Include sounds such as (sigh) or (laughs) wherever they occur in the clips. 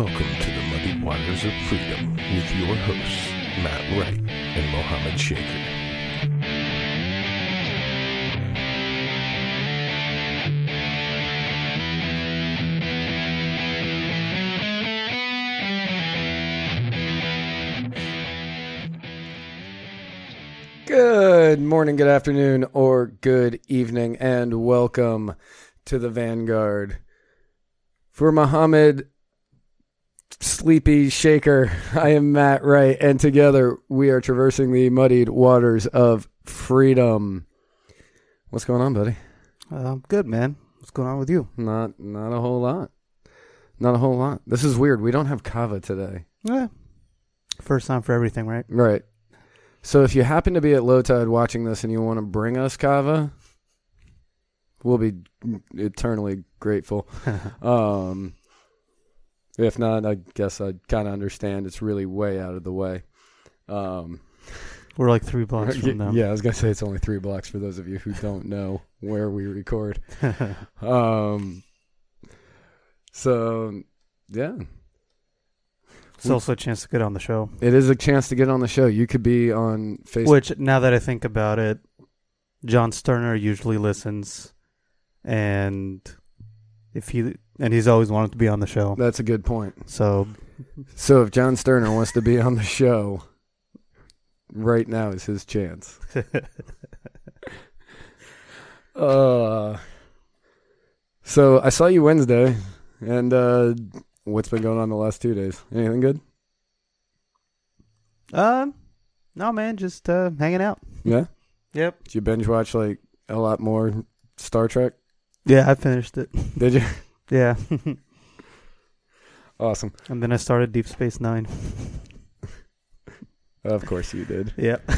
Welcome to the Muddy Waters of Freedom with your hosts, Matt Wright and Mohammed Shaker. Good morning, good afternoon, or good evening, and welcome to the Vanguard. For Muhammad Sleepy Shaker, (laughs) I am Matt Wright, and together we are traversing the muddied waters of freedom. What's going on, buddy? Um, good man. What's going on with you? Not not a whole lot. Not a whole lot. This is weird. We don't have kava today. Yeah. First time for everything, right? Right. So if you happen to be at low tide watching this and you want to bring us kava, we'll be eternally grateful. (laughs) um, if not, I guess I kind of understand. It's really way out of the way. Um, We're like three blocks (laughs) from them. yeah, I was gonna say it's only three blocks for those of you who don't know where we record. (laughs) Um, so yeah, it's also a chance to get on the show. it is a chance to get on the show. You could be on Facebook. Which, now that I think about it, John Sterner usually listens, and if he and he's always wanted to be on the show. That's a good point. So So if John Sterner wants to be on the show, right now is his chance. (laughs) uh, so I saw you Wednesday, and uh, what's been going on the last two days? Anything good? um, no man, just uh, hanging out. Yeah. Yep. Did you binge watch like a lot more Star Trek? Yeah, I finished it. (laughs) Did you? Yeah, (laughs) awesome. and then I started Deep Space Nine. (laughs) Of course you did. Yep.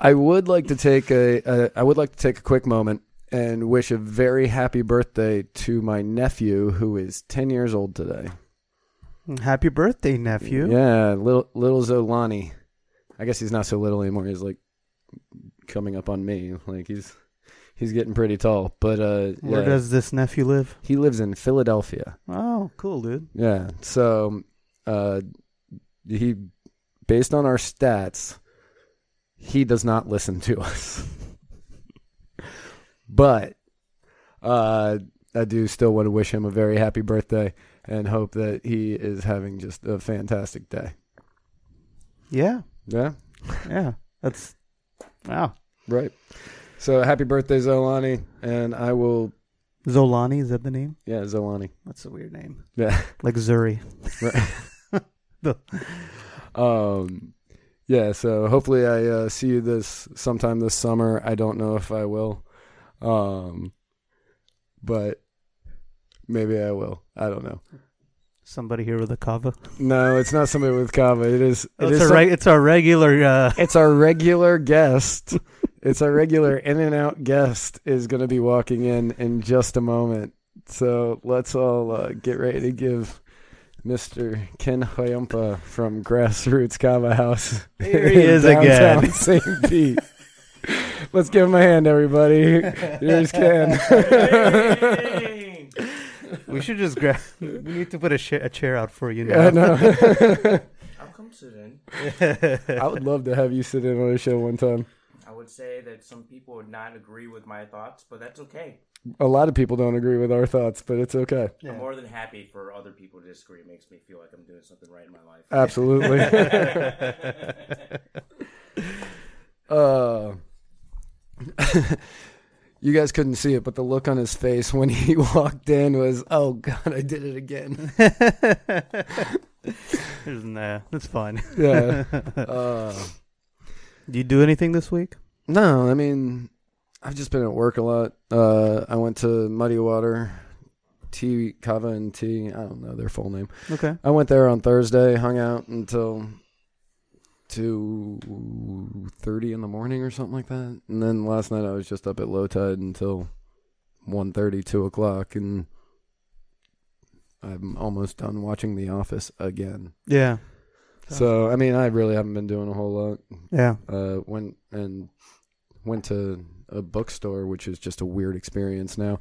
I would like to take a, a I would like to take a quick moment and wish a very happy birthday to my nephew who is 10 years old today. Happy birthday, nephew. Yeah, little little Zolani. I guess he's not so little anymore. He's like coming up on me. Like he's he's getting pretty tall. But uh Where yeah, does this nephew live? he lives in Philadelphia. Oh, cool, dude. Yeah. So uh he based on our stats, he does not listen to (laughs) us. but uh I do still want to wish him a very happy birthday and hope that he is having just a fantastic day. Yeah, Yeah. yeah. That's wow. Right. So happy birthday, Zolani, and I will. Zolani is that the name? Yeah, Zolani. That's a weird name. Yeah. (laughs) Like Zuri. (laughs) Um. Yeah. So hopefully I uh, see you this sometime this summer. I don't know if I will. Um. But maybe I will. I don't know. Somebody here with a kava. No, it's not somebody with kava. It is. It it's, is a some- it's our regular. Uh, it's our regular guest. (laughs) it's our regular in and out guest is going to be walking in in just a moment. So let's all uh, get ready to give Mr. Ken Hoyumpa from Grassroots Kava House. Here he (laughs) in is downtown again. (laughs) St. Pete. Let's give him a hand, everybody. Here's Ken. (laughs) we should just grab. We need to put a, cha- a chair out for you Yeah, now. no. I'll come sit in. I would love to have you sit in on a show one time. I would say that some people would not agree with my thoughts, but that's okay. A lot of people don't agree with our thoughts, but it's okay. Yeah. I'm more than happy for other people to disagree. It makes me feel like I'm doing something right in my life. Absolutely. (laughs) (laughs) uh, (laughs) You guys couldn't see it, but the look on his face when he walked in was, "Oh God, I did it again." There's- nah, that's fine. Yeah. Uh, Do you do anything this week? No, I mean, I've just been at work a lot. Uh, I went to Muddy Water, Tea Kava and Tea. I don't know their full name. Okay. I went there on Thursday, hung out until two thirty in the morning or something like that, and then last night I was just up at low tide until one thirty, two o'clock, and I'm almost done watching The Office again. Yeah. So I mean, I really haven't been doing a whole lot. Yeah. Uh, went and went to a bookstore, which is just a weird experience now,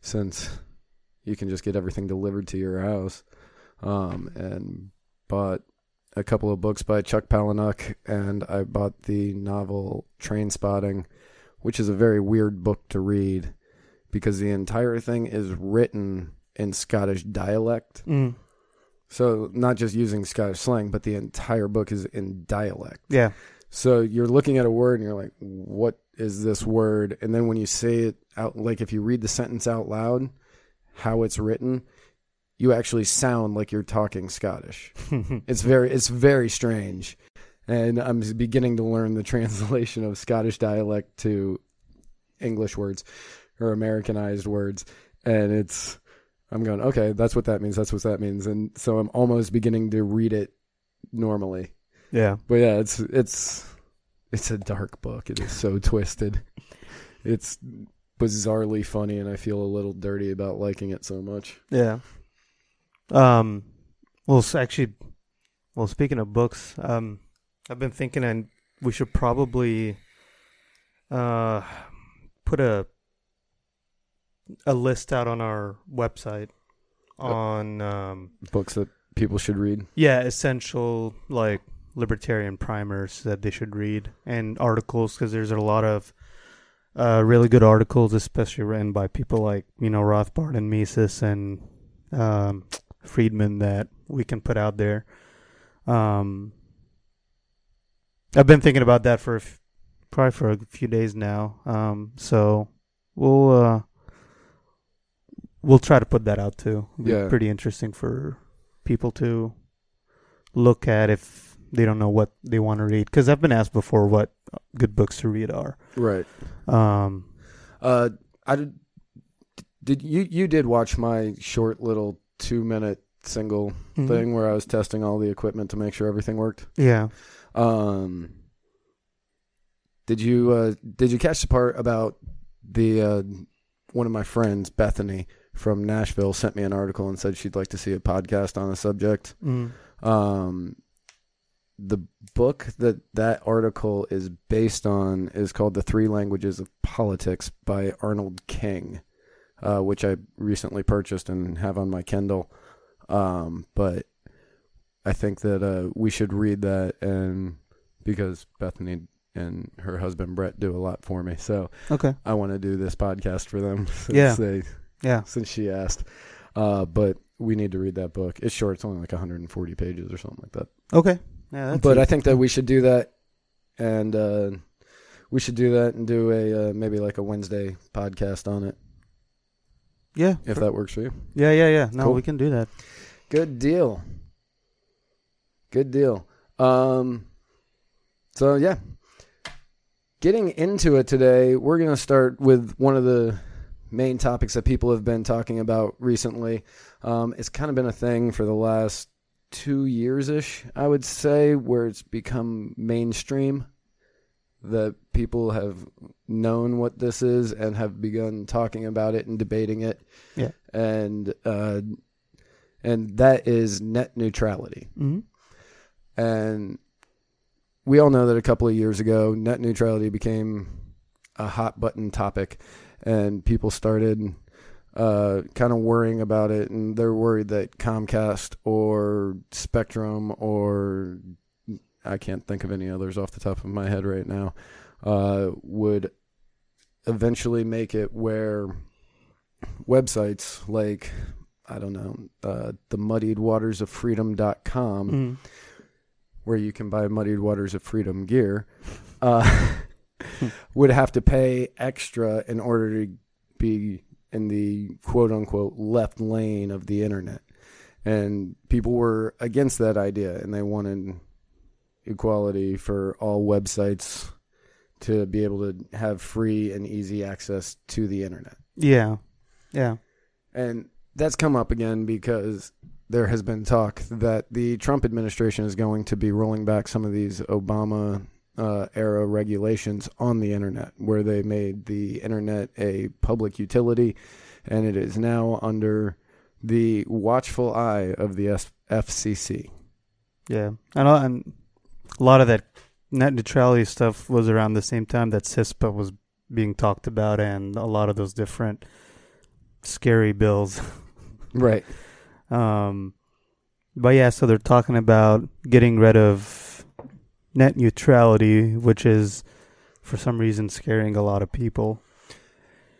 since you can just get everything delivered to your house. Um, and bought a couple of books by Chuck Palahniuk, and I bought the novel Trainspotting, which is a very weird book to read because the entire thing is written in Scottish dialect. Mm. So not just using Scottish slang, but the entire book is in dialect. Yeah. So you're looking at a word and you're like, what is this word? And then when you say it out, like if you read the sentence out loud, how it's written, you actually sound like you're talking Scottish. (laughs) It's very, it's very strange. And I'm beginning to learn the (laughs) translation of Scottish dialect to English words or Americanized words. And it's, I'm going, okay, that's what that means. That's what that means. And so I'm almost beginning to read it normally. Yeah. But yeah, it's it's it's a dark book. It is so twisted. It's bizarrely funny, and I feel a little dirty about liking it so much. Yeah. Um. Well, actually, well, speaking of books, um, I've been thinking, and we should probably, uh, put a a list out on our website on um Books that people should read. yeah essential like libertarian primers that they should read and articles because there's a lot of uh, really good articles, especially written by people like you know Rothbard and Mises and um, Friedman that we can put out there. Um, I've been thinking about that for a f- probably for a few days now. Um, so we'll uh, we'll try to put that out too. It'll be Yeah. pretty interesting for people to look at if they don't know what they want to read. Because I've been asked before what good books to read are. Right. Um, Uh, I did. Did you you did watch my short little two minute single mhm. thing where I was testing all the equipment to make sure everything worked? Yeah. Um, did you uh, did you catch the part about the uh, one of my friends, Bethany from Nashville, sent me an article and said she'd like to see a podcast on the subject. Mm. Um, the book that that article is based on is called "The Three Languages of Politics" by Arnold Kling, uh, which I recently purchased and have on my Kindle. Um, but I think that uh, we should read that, and because Bethany and her husband Brett do a lot for me, so Okay. I want to do this podcast for them. (laughs) Since Yeah. they Yeah. since she asked. Uh, but we need to read that book. It's short; it's only like 140 pages or something like that. Okay. Yeah. But. I think that we should do that, and uh, we should do that and do a uh, maybe like a Wednesday podcast on it yeah. if for- that works for you. yeah. Yeah. Yeah. No, Cool. we can do that. Good deal. Good deal. Um, so yeah, getting into it today, we're gonna start with one of the main topics that people have been talking about recently. Um, it's kind of been a thing for the last two years ish, I would say, where it's become mainstream. That people have known what this is and have begun talking about it and debating it. Yeah. And uh, and that is net neutrality. Mm-hmm. And we all know that a couple of years ago, net neutrality became a hot button topic, and people started uh, kind of worrying about it, and they're worried that Comcast or Spectrum or I can't think of any others off the top of my head right now uh, would eventually make it where websites like I don't know uh, the muddied waters of freedom.com Mm. where you can buy Muddied Waters of Freedom gear, uh, (laughs) would have to pay extra in order to be in the quote unquote left lane of the internet. And people were against that idea and they wanted equality for all websites to be able to have free and easy access to the internet. Yeah. Yeah. And that's come up again because there has been talk that the Trump administration is going to be rolling back some of these Obama uh, era regulations on the internet, where they made the internet a public utility, and it is now under the watchful eye of the S- FCC. Yeah. And, uh, and a lot of that net neutrality stuff was around the same time that CISPA was being talked about and a lot of those different scary bills. Right. (laughs) Um, but yeah, so they're talking about getting rid of net neutrality, which is for some reason scaring a lot of people.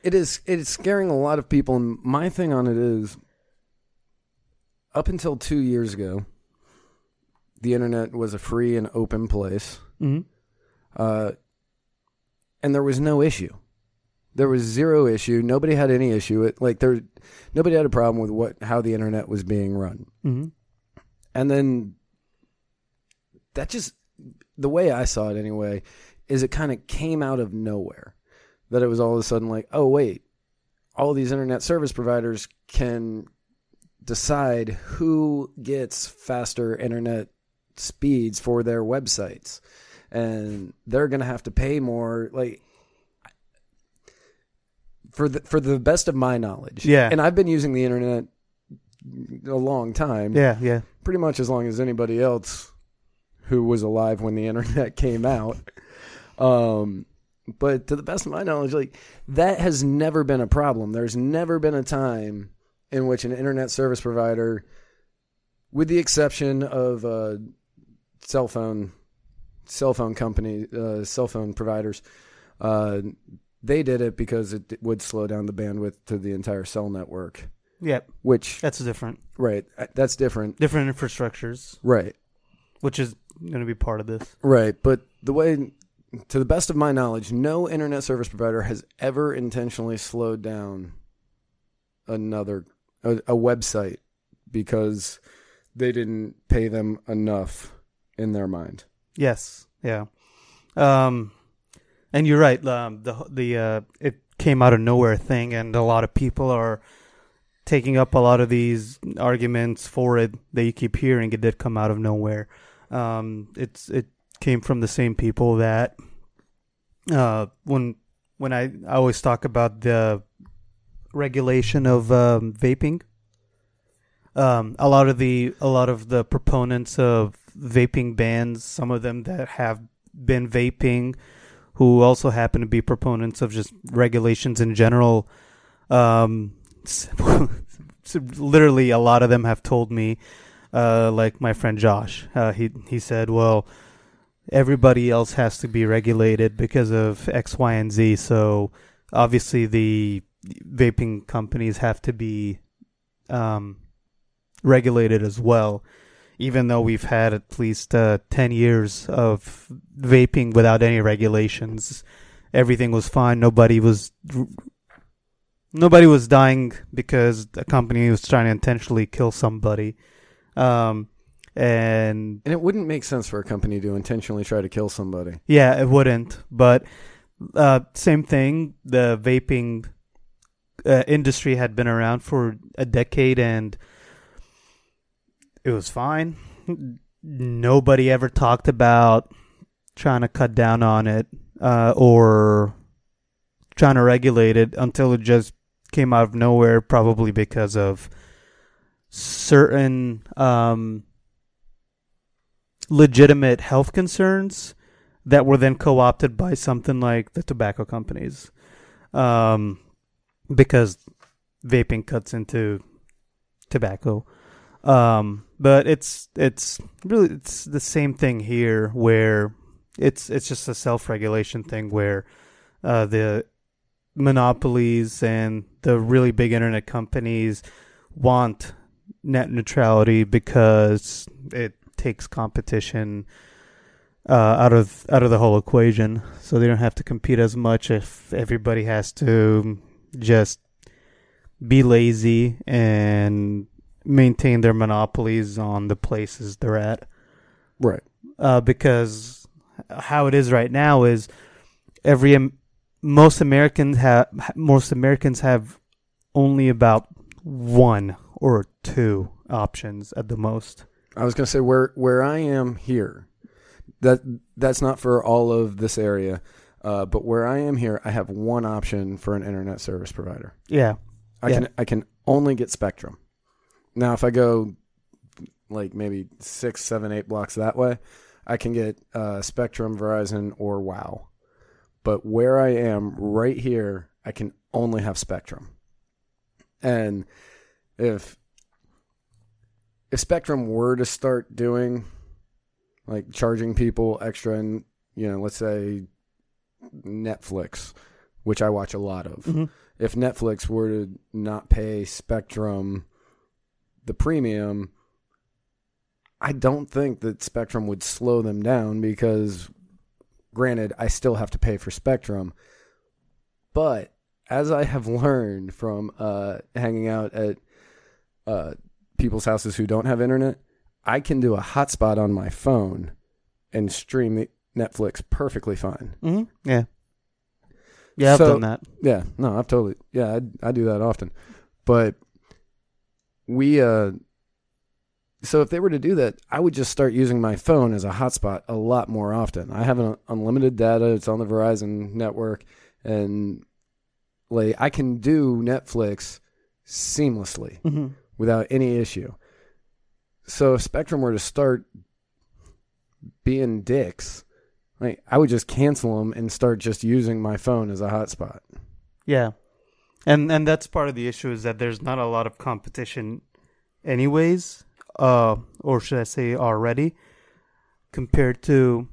It is it is scaring a lot of people and my thing on it is up until 2 years ago the internet was a free and open place. Mm-hmm. Uh, and there was no issue. There was zero issue. Nobody had any issue. It like there, nobody had a problem with what how the internet was being run. Mm-hmm. And then that just the way I saw it anyway is it kind of came out of nowhere. That it was all of a sudden like, oh wait, all these internet service providers can decide who gets faster internet speeds for their websites and they're going to have to pay more like for the for the best of my knowledge. Yeah. And I've been using the internet a long time. Yeah, yeah. Pretty much as long as anybody else who was alive when the internet (laughs) came out. Um but to the best of my knowledge like that has never been a problem. There's never been a time in which an internet service provider with the exception of uh, cell phone cell phone company uh, cell phone providers uh, they did it because it would slow down the bandwidth to the entire cell network Yep. which That's different. right that's different Different infrastructures, right which is going to be part of this. right but the way to the best of my knowledge no internet service provider has ever intentionally slowed down another a, a website because they didn't pay them enough in their mind Yes. Yeah. Um, and you're right. Um, the the uh, it came out of nowhere thing, and a lot of people are taking up a lot of these arguments for it that you keep hearing. It did come out of nowhere. Um, it's it came from the same people that uh, when when I, I always talk about the regulation of um, vaping. Um, a lot of the a lot of the proponents of vaping bans, some of them that have been vaping, who also happen to be proponents of just regulations in general. Um, (laughs) literally, a lot of them have told me, uh, like my friend Josh, uh, he he said, well. Everybody else has to be regulated because of X, Y, and Z. So obviously, the vaping companies have to be um, regulated as well. Even though we've had at least uh, ten years of vaping without any regulations, everything was fine. Nobody was nobody was dying because a company was trying to intentionally kill somebody. Um, and and it wouldn't make sense for a company to intentionally try to kill somebody yeah, it wouldn't. But uh, same thing. The vaping uh, industry had been around for a decade, and it was fine. Nobody ever talked about trying to cut down on it uh, or trying to regulate it until it just came out of nowhere, probably because of certain um, legitimate health concerns that were then co-opted by something like the tobacco companies, um, because vaping cuts into tobacco. Um, but it's it's really it's the same thing here, where it's it's just a self-regulation thing where uh, the monopolies and the really big internet companies want net neutrality because it takes competition uh, out of out of the whole equation, so they don't have to compete as much if everybody has to just be lazy and maintain their monopolies on the places they're at. Right. Uh, because how it is right now is every most Americans have most Americans have only about one or two options at the most. I was gonna say where where I am here, that that's not for all of this area, uh, but where I am here, I have one option for an internet service provider. Yeah, I Yeah. can I can only get Spectrum. Now, if I go like maybe six, seven, eight blocks that way, I can get uh, Spectrum, Verizon, or Wow. But where I am right here, I can only have Spectrum. And if if Spectrum were to start doing like charging people extra and you know, let's say Netflix, which I watch a lot of Mm-hmm. if Netflix were to not pay Spectrum the premium, I don't think that Spectrum would slow them down because, granted, I still have to pay for Spectrum. But as I have (laughs) learned from uh, hanging out at uh, people's houses who don't have internet, I can do a hotspot on my phone and stream the Netflix perfectly fine. mm-hmm. yeah, yeah. I've So- done that. Yeah, no, I've totally yeah, I I do that often. But we uh so if they were to do that, I would just start using my phone as a hotspot a lot more often. I have an unlimited data, it's on the Verizon network and like I can do Netflix seamlessly Mm-hmm. Without any issue. So if Spectrum were to start being dicks, like I would just cancel them and start just using my phone as a hotspot. Yeah, and and that's part of the issue is that there's not a lot of competition, anyways. Uh, or should I say already, compared to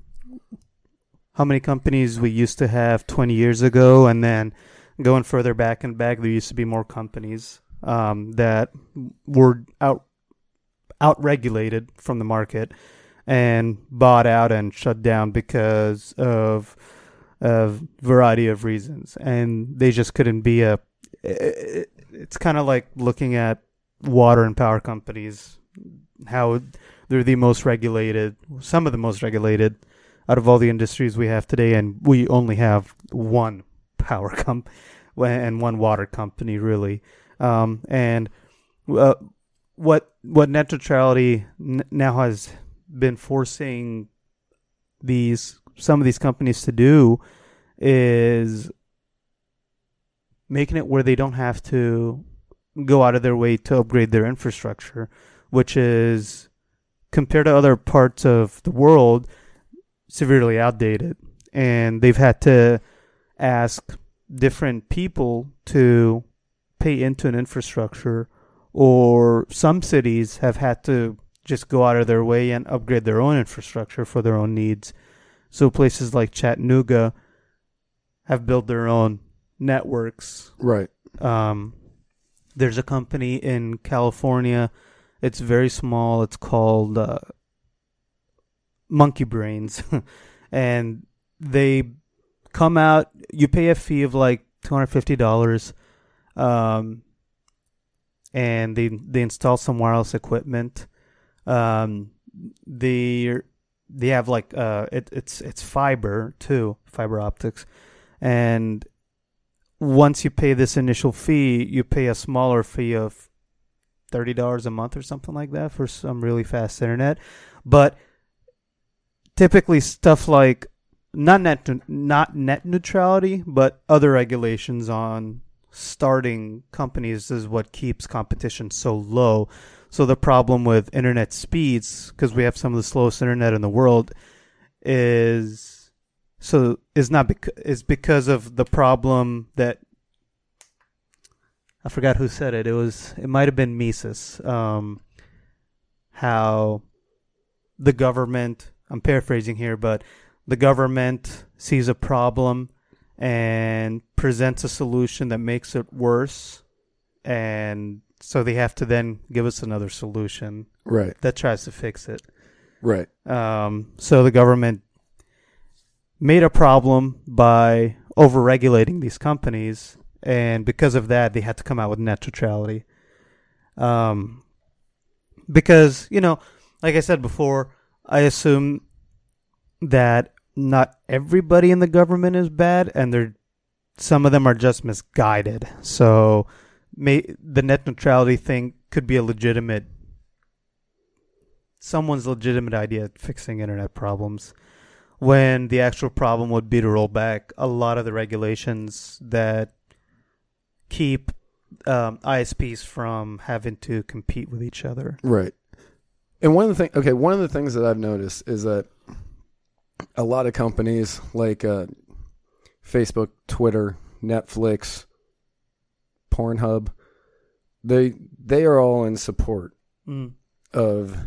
how many companies we used to have 20 years ago, and then going further back and back, there used to be more companies um, that were out out regulated from the market and bought out and shut down because of a variety of reasons, and they just couldn't be a. it- It's kind of like looking at water and power companies, how they're the most regulated, some of the most regulated out of all the industries we have today, and we only have one power (laughs) comp and one water company really. Um, and uh, what what net neutrality n- now has been forcing these some of these companies to do is making it where they don't have to go out of their way to upgrade their infrastructure, which is compared to other parts of the world severely outdated. And they've had to ask different people to pay into an infrastructure, or some cities have had to just go out of their way and upgrade their own infrastructure for their own needs. So places like Chattanooga have built their own networks. Right. Um, there's a company in California. It's very small. It's called uh, Monkeybrains, (laughs) and they come out. You pay a fee of like two hundred fifty dollars, um, and they they install some wireless equipment. Um, they they have like uh, it, it's it's fiber too, fiber optics, and once you pay this initial fee, you pay a smaller fee of thirty dollars a month or something like that for some really fast internet. But typically, stuff like not net not net neutrality, but other regulations on starting companies is what keeps competition so low. So the problem with internet speeds, because we have some of the slowest internet in the world, is so is not bec- is because of the problem that I forgot who said it. It was it might have been Mises. Um, how the government I'm paraphrasing here, but the government sees a problem and presents a solution that makes it worse, and so they have to then give us another solution Right. that tries to fix it. Right. Um, so the government made a problem by overregulating these companies, and because of that, they had to come out with net neutrality. Um, because you know, like I said before, I assume that not everybody in the government is bad, and they're some of them are just misguided. So, may, the net neutrality thing could be a legitimate someone's legitimate idea fixing internet problems when the actual problem would be to roll back a lot of the regulations that keep um, ISPs from having to compete with each other. Right. And one of the things, okay, one of the things that I've noticed is that a lot of companies like uh, Facebook, Twitter, Netflix, Pornhub, they they are all in support Mm. of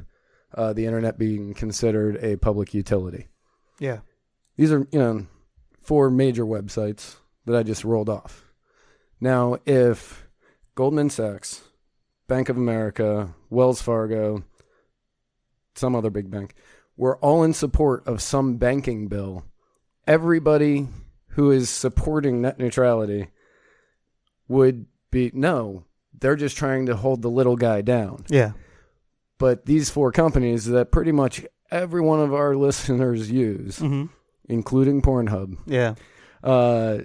uh, the internet being considered a public utility. Yeah. These are, you know, four major websites that I just rolled off. Now, if Goldman Sachs, Bank of America, Wells Fargo, some other big bank, were all in support of some banking bill, everybody who is supporting net neutrality would be no, they're just trying to hold the little guy down. Yeah. But these four companies that pretty much every one of our (laughs) listeners use, Mm-hmm. including Pornhub, Yeah. uh,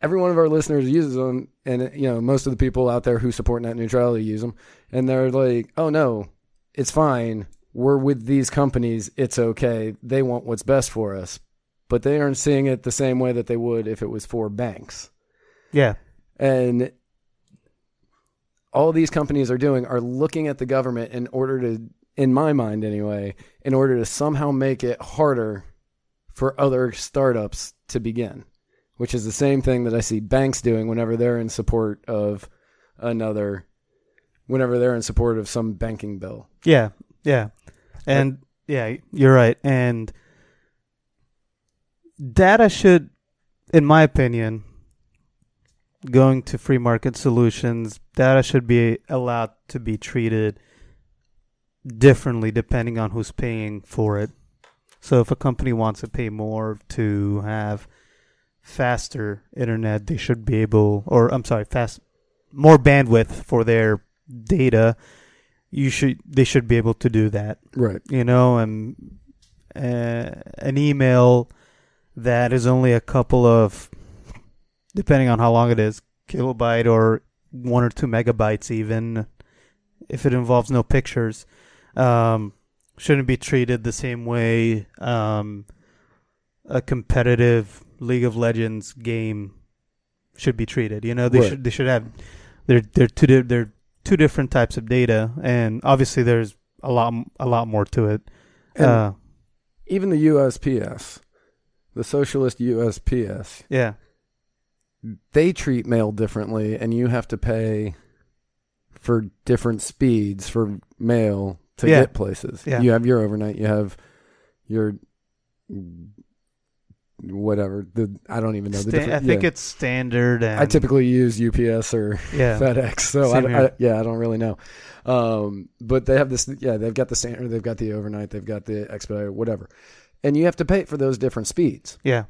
every one of our listeners uses them, and you know most of the people out there who support net neutrality use them, and they're like, "Oh no, it's fine. We're with these companies. It's okay. They want what's best for us." But they aren't seeing it the same way that they would if it was for banks. Yeah. And all these companies are doing are looking at the government in order to, in my mind anyway, in order to somehow make it harder for other startups to begin, which is the same thing that I see banks doing whenever they're in support of another, whenever they're in support of some banking bill. Yeah, yeah, and yeah, you're right. And data should, in my opinion, going to free market solutions, data should be allowed to be treated differently depending on who's paying for it. So if a company wants to pay more to have faster internet, they should be able, or I'm sorry, fast, more bandwidth for their data. You should, they should be able to do that Right. you know, and uh, an email that is only a couple of, depending on how long it is, kilobyte or one or two megabytes, even if it involves no pictures, um, shouldn't be treated the same way um, a competitive League of Legends game should be treated. You know, they Right. should they should have they're they're two they're two different types of data, and obviously there's a lot a lot more to it. Uh, even the USPS, the socialist USPS, yeah, they treat mail differently and you have to pay for different speeds for mail to Yeah. get places. Yeah. You have your overnight, you have your whatever. The I don't even know the Sta- I think yeah. it's standard. And, I typically use UPS or yeah, FedEx, so I, I, yeah, I don't really know. Um, but they have this, yeah, they've got the standard, they've got the overnight, they've got the expediter, whatever, and you have to pay for those different speeds. yeah,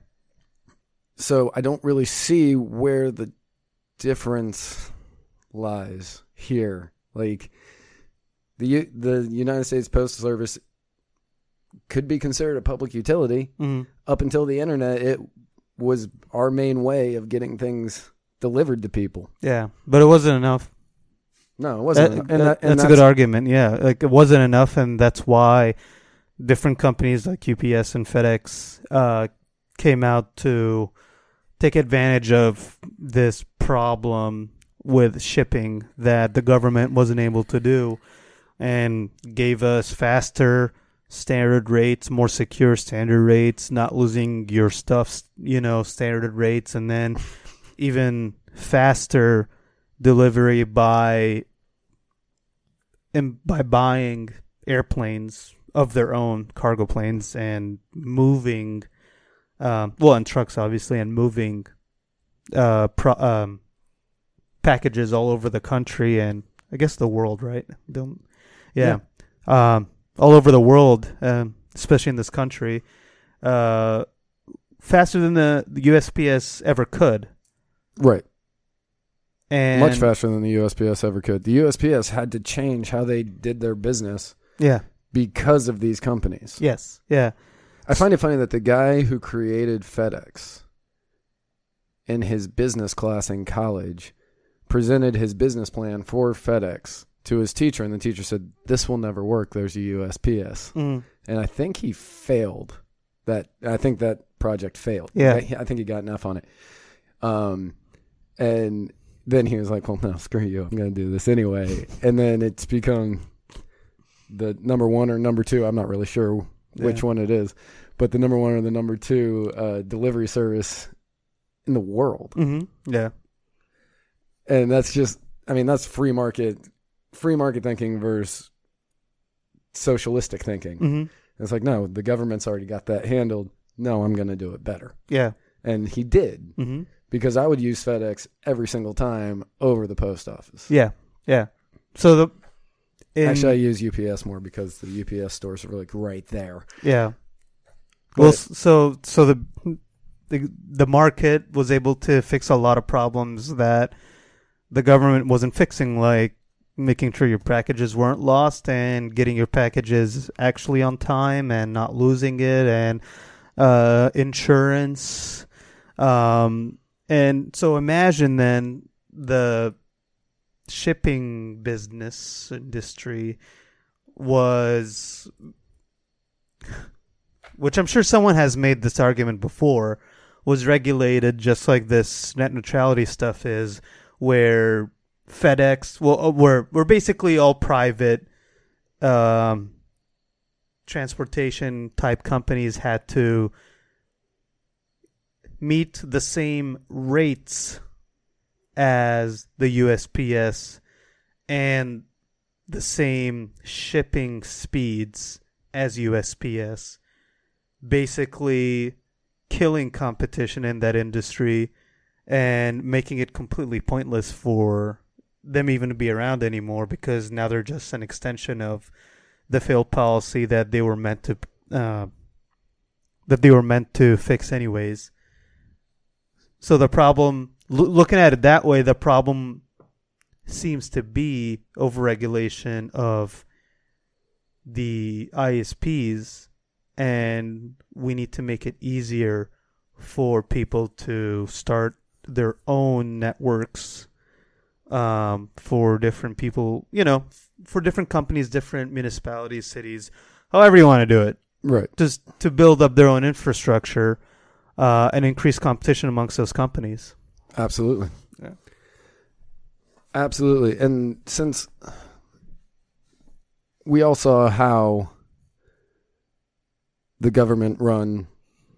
So I don't really see where the difference lies here. Like the the United States Postal Service could be considered a public utility. Mhm. Up until the internet, it was our main way of getting things delivered to people. yeah, but it wasn't enough. No, it wasn't. That- and that- that- and that's, a good argument. Yeah, like it wasn't enough, and that's why different companies like UPS and FedEx uh, came out to take advantage of this problem with shipping that the government wasn't able to do, and gave us faster standard rates, more secure standard rates, not losing your stuff, you know, standard rates, and then even faster delivery by and by buying airplanes of their own cargo planes and moving um, well and trucks obviously and moving uh, pro- um, packages all over the country and I guess the world right? Don't, yeah, Um, all over the world um, especially in this country uh, faster than the, the USPS ever could. Right. And Much faster than the USPS ever could. The USPS had to change how they did their business Yeah. because of these companies. Yes. Yeah. I find it funny that the guy who created FedEx in his business class in college presented his business plan for FedEx to his teacher, and the teacher said, This will never work. There's a USPS. Mm. And I think he failed. That I think that project failed. Yeah. I, I think he got enough on it. Um, and then he was like, "Well, (laughs) no, screw you. I'm going to do this anyway." and then it's become the number one or number two. I'm not really sure which Yeah. one it is, but the number one or the number two uh, delivery service in the world. Mm-hmm. Yeah. And that's just, I mean, that's free market, free market thinking versus socialistic thinking. Mm-hmm. It's like, no, the government's already got that handled. No, I'm going to do it better. Yeah. And he did Mm-hmm. because I would use FedEx every single time over the post office. Yeah. Yeah. So the in, Actually, I use UPS more because the UPS stores are like right there. yeah. But- Well, so so the the the market was able to fix a lot of problems that the government wasn't fixing, like making sure your packages weren't lost and getting your packages actually on time and not losing it, and uh, insurance. Um, and so imagine then the shipping business industry was which I'm sure someone has made this argument before, was regulated just like this net neutrality stuff is, where FedEx, well, uh, we're we're basically all private um, transportation type companies had to meet the same rates as the USPS and the same shipping speeds as USPS, basically killing competition in that industry and making it completely pointless for them even to be around anymore because now they're just an extension of the failed policy that they were meant to uh, that they were meant to fix anyways. So the problem, loo- looking at it that way, the problem seems to be overregulation of the ISPs, and we need to make it easier for people to start their own networks um, for different people, you know, for different companies, different municipalities, cities, however you want to do it Right. just to build up their own infrastructure uh, and increase competition amongst those companies. Absolutely. Yeah. Absolutely. And since we all saw how the government run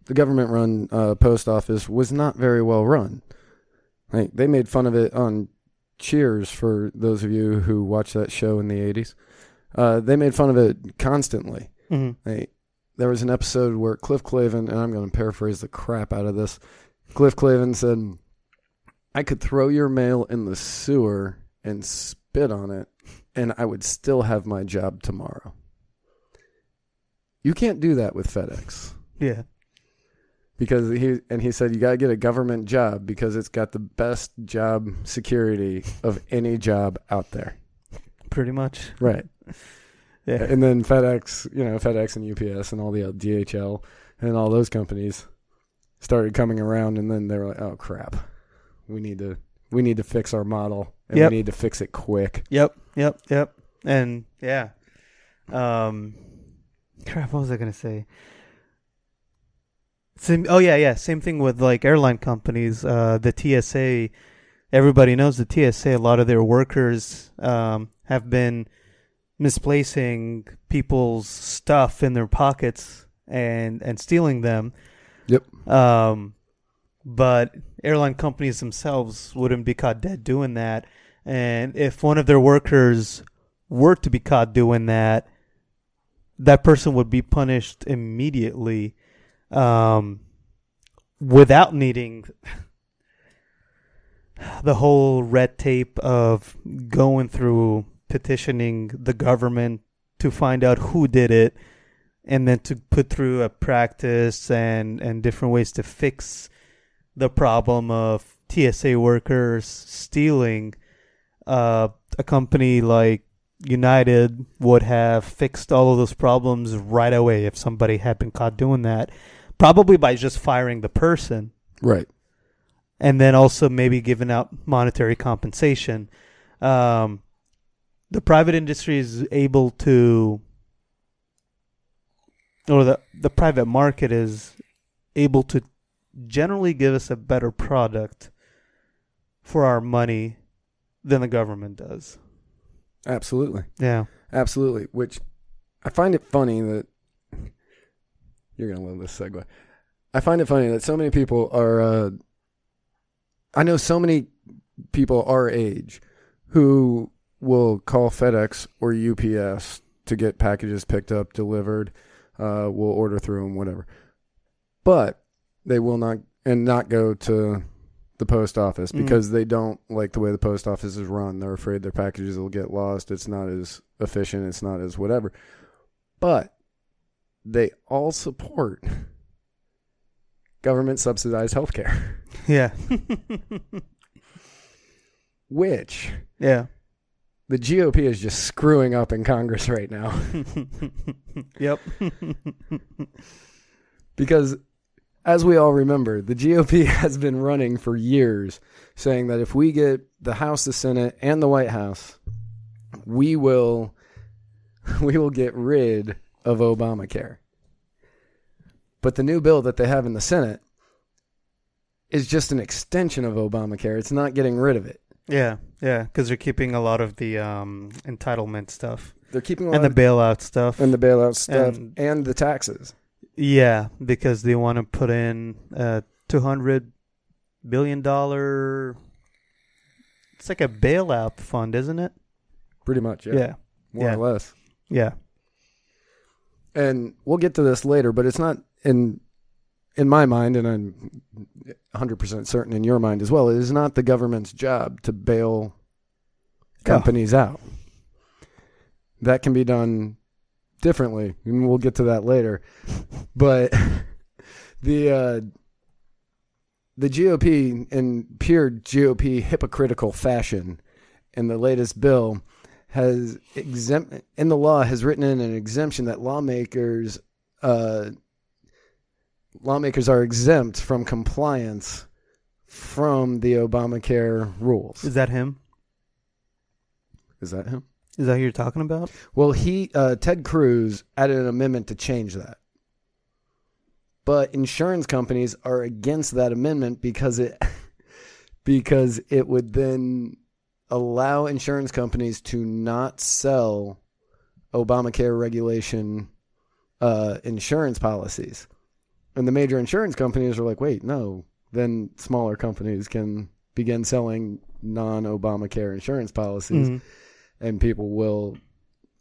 the government run uh, post office was not very well run. Like they made fun of it on Cheers for those of you who watched that show in the 80s. Uh, they made fun of it constantly. Mm-hmm. Hey, there was an episode where Cliff Clavin, and I'm going to paraphrase the crap out of this. Cliff Clavin said, I could throw your mail in the sewer and spit on it, and I would still have my job tomorrow. You can't do that with FedEx. Yeah. Because he and he said you got to get a government job because it's got the best job security of any job out there. Pretty much. Right. (laughs) Yeah. And then FedEx, you know, FedEx and UPS and all the DHL and all those companies started coming around, and then they were like, "Oh crap, we need to we need to fix our model, and Yep. we need to fix it quick." Yep. Yep. Yep. And yeah. Um. Crap. What was I gonna say? Same. Oh yeah, yeah. Same thing with like airline companies. Uh, the TSA. Everybody knows the TSA. A lot of their workers um, have been misplacing people's stuff in their pockets and and stealing them. Yep. Um, but airline companies themselves wouldn't be caught dead doing that. And if one of their workers were to be caught doing that, that person would be punished immediately um, without needing the whole red tape of going through petitioning the government to find out who did it and then to put through a practice and and different ways to fix the problem of TSA workers stealing, uh, a company like United would have fixed all of those problems right away if somebody had been caught doing that, probably by just firing the person Right. and then also maybe giving out monetary compensation. Um, the private industry is able to, or the the private market is able to generally give us a better product for our money than the government does. Absolutely. Yeah. Absolutely. Which I find it funny that you're gonna love this segue. I find it funny that so many people are. Uh, I know so many people our age who will call FedEx or UPS to get packages picked up, delivered. Uh, we'll order through them, whatever. But they will not and not go to the post office Mm. because they don't like the way the post office is run. They're afraid their packages will get lost. It's not as efficient. It's not as whatever. But they all support government subsidized healthcare, Yeah. (laughs) which yeah. the GOP is just screwing up in Congress right now. (laughs) yep. (laughs) Because, as we all remember, the GOP has been running for years saying that if we get the House, the Senate, and the White House, we will we will get rid of Obamacare. But the new bill that they have in the Senate is just an extension of Obamacare. It's not getting rid of it. Yeah. Yeah. Because they're keeping a lot of the um, entitlement stuff They're keeping a and the bailout stuff. and the bailout stuff And- and the taxes. Yeah, because they want to put in a two hundred billion dollar. It's like a bailout fund, isn't it? Pretty much, yeah. Yeah, More yeah. or less. yeah, and we'll get to this later, but it's not in in my mind, and I'm 100 percent certain in your mind as well. It is not the government's job to bail companies out. That can be done differently, and we'll get to that later. But (laughs) the uh, the GOP, in pure GOP hypocritical fashion, in the latest bill, has exempt in the law has written in an exemption that lawmakers uh, lawmakers are exempt from compliance from the Obamacare rules. is that him? Is that him? Is that who you're talking about? Well, he uh, Ted Cruz added an amendment to change that. But insurance companies are against that amendment because it (laughs) because it would then allow insurance companies to not sell Obamacare regulation uh, insurance policies. And the major insurance companies are like, wait, no. Then smaller companies can begin selling non Obamacare insurance policies Mhm. and people will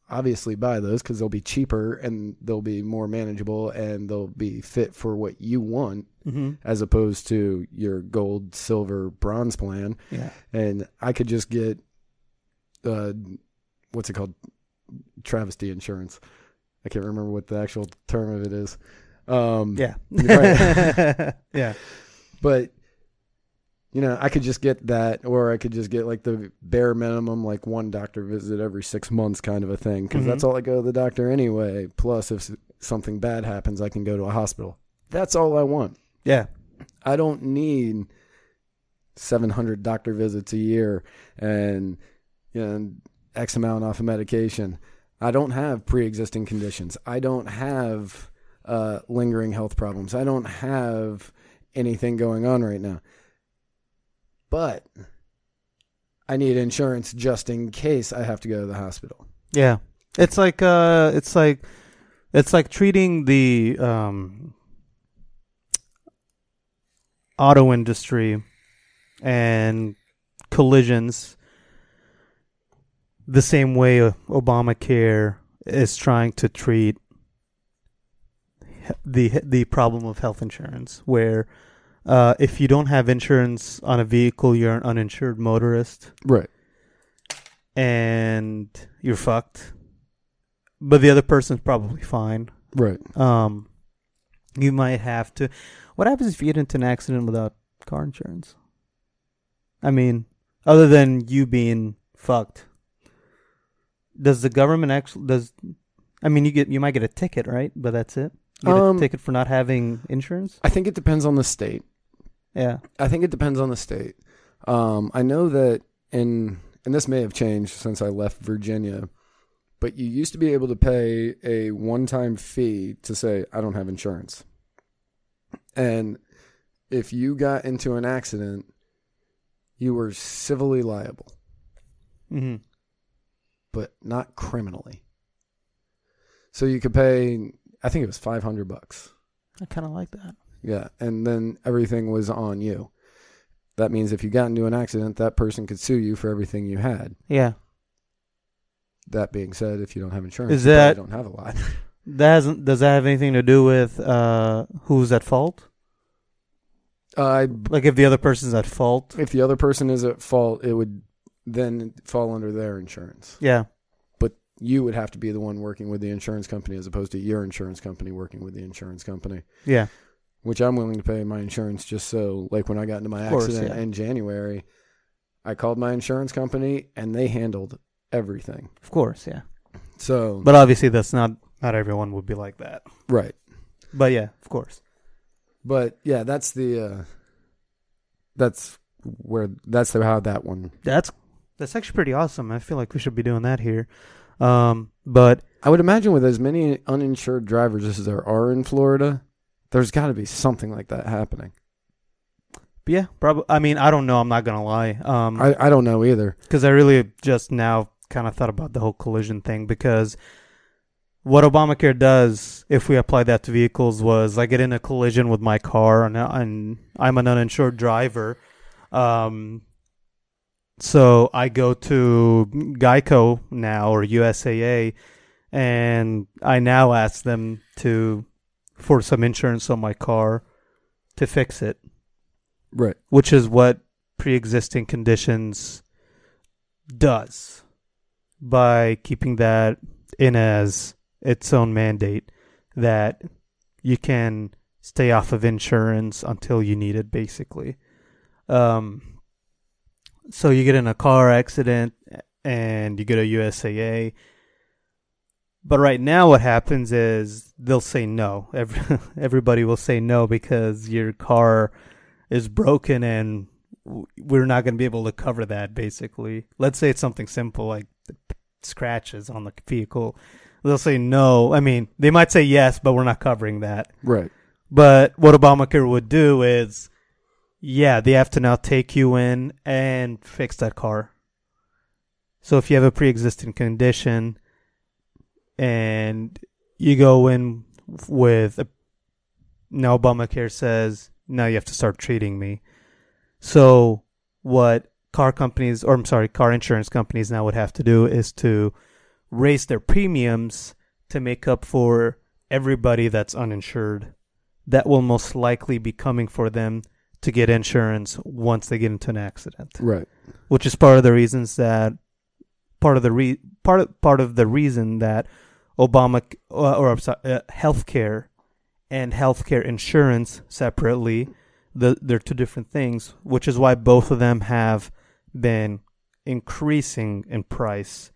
obviously buy those because they'll be cheaper and they'll be more manageable and they'll be fit for what you want Mhm. as opposed to your gold, silver, bronze plan. Yeah. And I could just get, uh, what's it called? Travesty insurance. I can't remember what the actual term of it is. Um, Yeah. (laughs) Right. (laughs) yeah. but you know, I could just get that, or I could just get like the bare minimum, like one doctor visit every six months kind of a thing, because Mhm. that's all I go to the doctor anyway. Plus, if something bad happens, I can go to a hospital. That's all I want. Yeah. I don't need 700 doctor visits a year and you know X amount off of medication. I don't have pre-existing conditions. I don't have uh, lingering health problems. I don't have anything going on right now. But I need insurance just in case I have to go to the hospital. Yeah. It's like uh it's like it's like treating the um auto industry and collisions the same way Obamacare is trying to treat the the problem of health insurance where uh, if you don't have insurance on a vehicle you're an uninsured motorist Right. and you're fucked. But the other person's probably fine. Right. Um, you might have to. What happens if you get into an accident without car insurance? I mean, other than you being fucked, does the government actually does? I mean, you get you might get a ticket, right? But that's it. You get Um, a ticket for not having insurance. I think it depends on the state. Yeah. I think it depends on the state. Um, I know that in, and this may have changed since I left Virginia, but you used to be able to pay a one time fee to say, I don't have insurance. And if you got into an accident, you were civilly liable, Mm-hmm. but not criminally. So you could pay, I think it was 500 bucks. I kind of like that. Yeah, and then everything was on you. That means if you got into an accident, that person could sue you for everything you had. Yeah. That being said, if you don't have insurance, Is you that- don't have a lot. (laughs) That hasn't, does that have anything to do with uh, who's at fault? Uh, Like if the other person's at fault? if the other person is at fault, it would then fall under their insurance. Yeah. But you would have to be the one working with the insurance company as opposed to your insurance company working with the insurance company. Yeah. Which I'm willing to pay my insurance just so, like when I got into my course, accident yeah. in January, I called my insurance company and they handled everything. Of course. Yeah. So, But obviously, that's not not everyone would be like that. right. But yeah, of course. But yeah, that's the uh that's where that's how that one. That's that's actually pretty awesome. I feel like we should be doing that here. Um, but I would imagine with as many uninsured drivers as there are in Florida, there's got to be something like that happening. yeah, probably. I mean, I don't know. I'm not gonna lie. Um, I I don't know either. because I really just now kind of thought about the whole collision thing because what Obamacare does, if we apply that to vehicles, was I get in a collision with my car and, and I'm an uninsured driver. Um, so I go to Geico now or USAA and I now ask them to for some insurance on my car to fix it Right. which is what pre-existing conditions does by keeping that in as its own mandate that you can stay off of insurance until you need it basically um so you get in a car accident and you go to USAA but right now what happens is they'll say no. Every, (laughs) everybody will say no because your car is broken and we're not going to be able to cover that basically. Let's say it's something simple like the scratches on the vehicle. They'll say no. I mean they might say yes but we're not covering that. Right. but what obamacare would do is yeah they have to now take you in and fix that car. So if you have a pre-existing condition and you go in with a now Obamacare says now you have to start treating me. So what car companies or I'm sorry, car insurance companies now would have to do is to raise their premiums to make up for everybody that's uninsured. That will most likely be coming for them to get insurance once they get into an accident Right. which is part of the reasons that part of the re- part of, part of the reason that Obama uh, or uh, healthcare and healthcare insurance separately. The they're two different things, which is why both of them have been increasing in price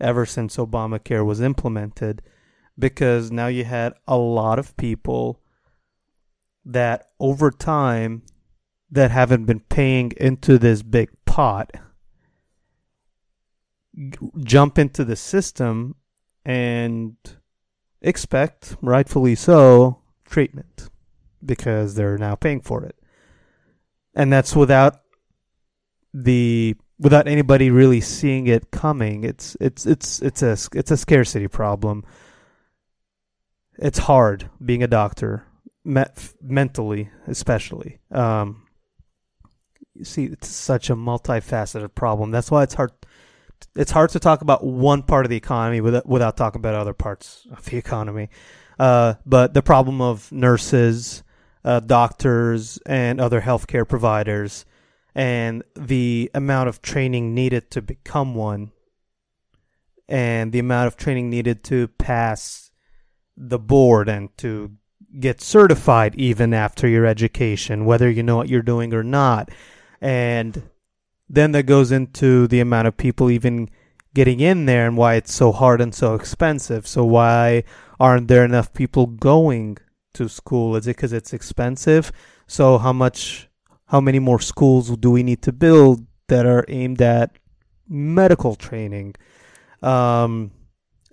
ever since Obamacare was implemented because now you had a lot of people that over time that haven't been paying into this big pot jump into the system and expect, rightfully so, treatment because they're now paying for it. And that's without the without anybody really seeing it coming. It's it's it's it's a it's a scarcity problem. It's hard being a doctor, me- mentally especially. Um, you see, it's such a multifaceted problem. That's why it's hard. It's hard to talk about one part of the economy without without talking about other parts of the economy. Uh, but the problem of nurses, uh, doctors, and other healthcare providers, and the amount of training needed to become one, and the amount of training needed to pass the board and to get certified even after your education, whether you know what you're doing or not. And then that goes into the amount of people even getting in there and why it's so hard and so expensive. So why aren't there enough people going to school? Is it because it's expensive? So how much, how many more schools do we need to build that are aimed at medical training? Um,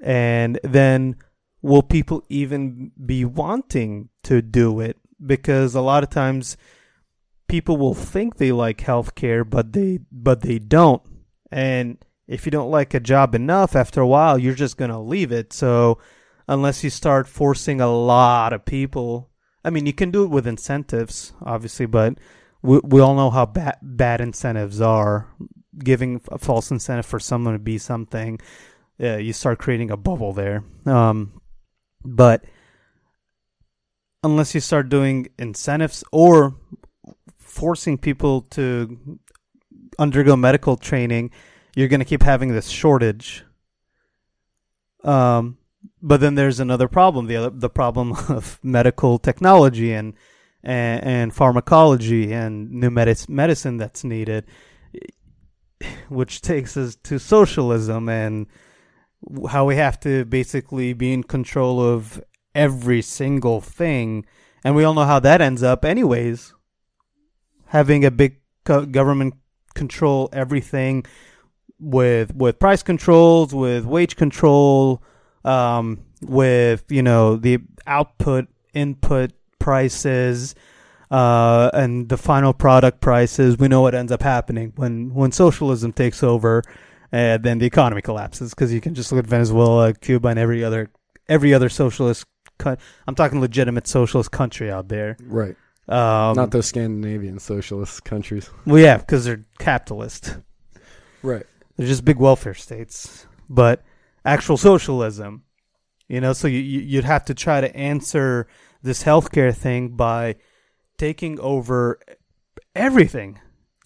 and then will people even be wanting to do it? Because a lot of times people will think they like healthcare, but they but they don't. And if you don't like a job enough, after a while, you're just gonna leave it. So unless you start forcing a lot of people, I mean, you can do it with incentives, obviously, but we we all know how bad bad incentives are. Giving a false incentive for someone to be something, uh, you start creating a bubble there. Um, but unless you start doing incentives or forcing people to undergo medical training, you're going to keep having this shortage. Um, but then there's another problem the other, the problem (laughs) of medical technology and and, and pharmacology and new medicine that's needed, (sighs) which takes us to socialism and how we have to basically be in control of every single thing. And we all know how that ends up, anyways. Having a big co- government control everything with with price controls, with wage control, um, with you know the output input prices, uh, and the final product prices. We know what ends up happening when when socialism takes over and then the economy collapses because you can just look at Venezuela, Cuba, and every other every other socialist. Co- I'm talking legitimate socialist country out there. Right. Um, Not those Scandinavian socialist countries. well, yeah, because they're capitalist. Right. They're just big welfare states, but actual socialism. You know, so you, you you'd have to try to answer this healthcare thing by taking over everything.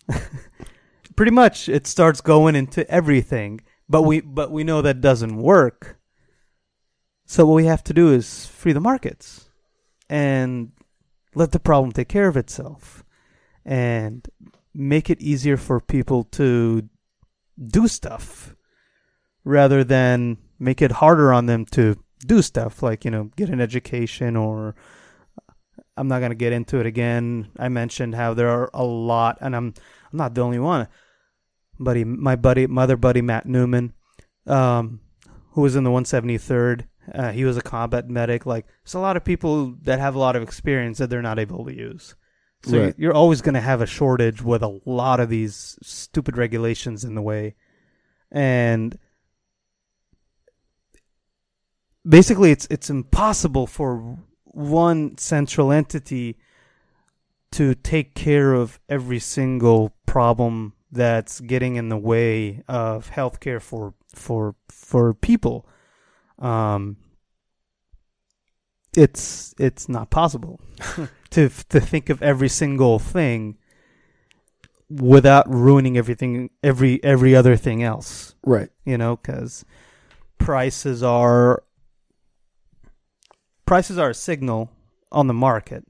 (laughs) Pretty much, it starts going into everything, but we but we know that doesn't work. So what we have to do is free the markets and let the problem take care of itself and make it easier for people to do stuff rather than make it harder on them to do stuff like you know get an education or I'm not going to get into it again. I mentioned how there are a lot and I'm I'm not the only one. Buddy my buddy my other buddy Matt Newman um who was in the 173rd uh, he was a combat medic like it's a lot of people that have a lot of experience that they're not able to use. So Right. you're always going to have a shortage with a lot of these stupid regulations in the way. And basically it's it's impossible for one central entity to take care of every single problem that's getting in the way of healthcare for for for people. Um, it's it's not possible (laughs) to to think of every single thing without ruining everything every every other thing else Right. you know because prices are prices are a signal on the market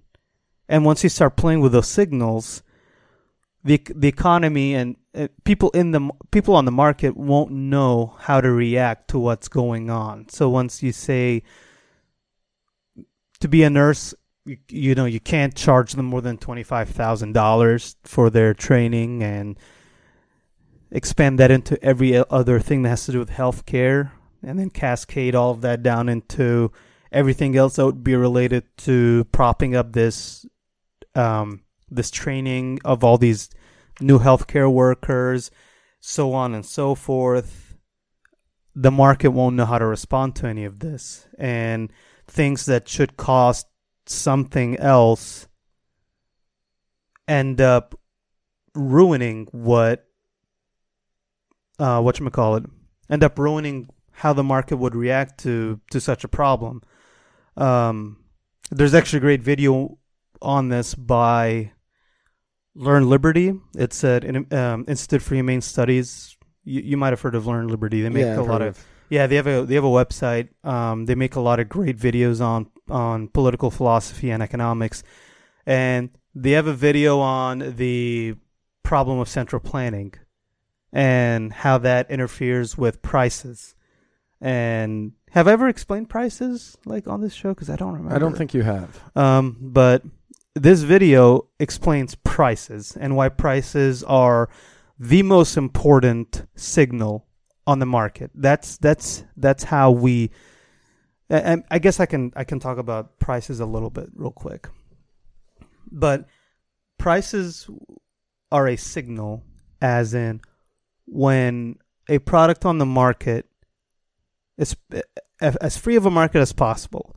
and once you start playing with those signals the the economy and uh, people in the people on the market won't know how to react to what's going on. So once you say to be a nurse you, you know you can't charge them more than $25,000 for their training and expand that into every other thing that has to do with healthcare and then cascade all of that down into everything else that would be related to propping up this um, this training of all these new healthcare workers, so on and so forth. The market won't know how to respond to any of this, and things that should cost something else end up ruining what uh what you call it end up ruining how the market would react to to such a problem um there's actually a great video on this by learn liberty it's at um, institute for humane studies you, you might have heard of Learn Liberty. They make yeah, a I've lot heard of yeah, they have a they have a website. Um, they make a lot of great videos on on political philosophy and economics, and they have a video on the problem of central planning and how that interferes with prices. And have I ever explained prices like on this show? Because I don't remember. I don't think you have. Um, but this video explains prices and why prices are the most important signal on the market. That's that's that's how we. And I guess I can I can talk about prices a little bit real quick. But prices are a signal, as in when a product on the market is as free of a market as possible.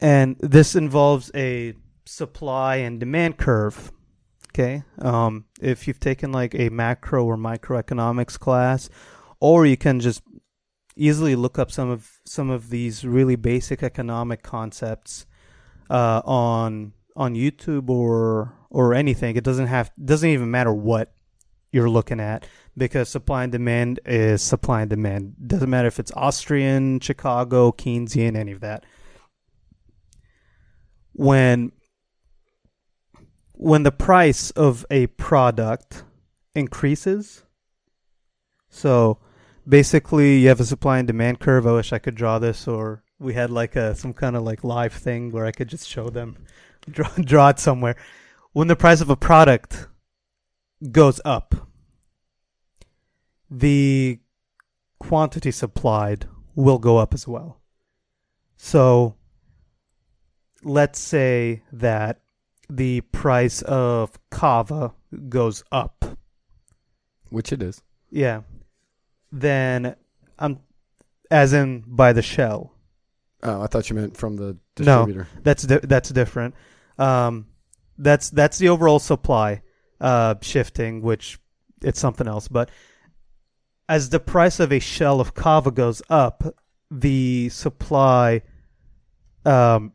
And this involves a supply and demand curve. Okay. Um, if you've taken like a macro or microeconomics class, or you can just easily look up some of some of these really basic economic concepts uh, on on YouTube or or anything. It doesn't have doesn't even matter what you're looking at because supply and demand is supply and demand. Doesn't matter if it's Austrian, Chicago, Keynesian, any of that. When when the price of a product increases, so basically you have a supply and demand curve. I wish I could draw this, or we had like a some kind of like live thing where I could just show them, (laughs) draw draw it somewhere. When the price of a product goes up, the quantity supplied will go up as well. So let's say that the price of kava goes up. Which it is. Yeah. Then I'm as in by the shell. Oh, I thought you meant from the distributor. No. That's di- that's different. Um, that's that's the overall supply uh, shifting, which it's something else. But as the price of a shell of kava goes up, the supply um,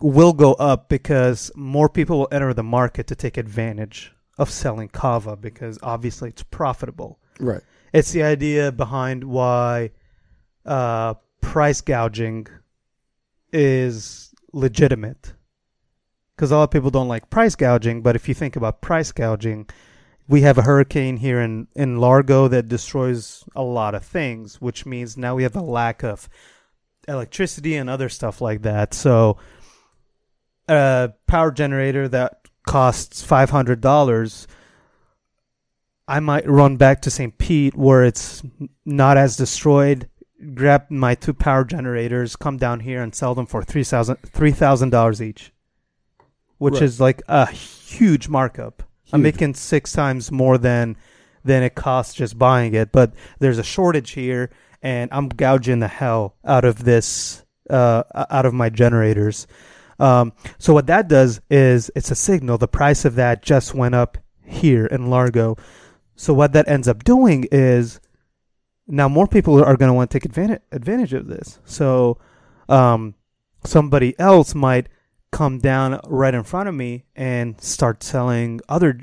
will go up because more people will enter the market to take advantage of selling kava because obviously it's profitable. Right. It's the idea behind why uh, price gouging is legitimate. Because a lot of people don't like price gouging, but if you think about price gouging, we have a hurricane here in, in Largo that destroys a lot of things, which means now we have a lack of electricity and other stuff like that. So, a power generator that costs $500 I might run back to St. Pete where it's not as destroyed, grab my two power generators, come down here and sell them for $3,000 $3,000 each, which Right. is like a huge markup. I'm making six times more than than it costs just buying it, but there's a shortage here and I'm gouging the hell out of this uh, out of my generators. Um, so what that does is it's a signal. The price of that just went up here in Largo. So what that ends up doing is now more people are going to want to take advantage advantage of this. So um, somebody else might come down right in front of me and start selling other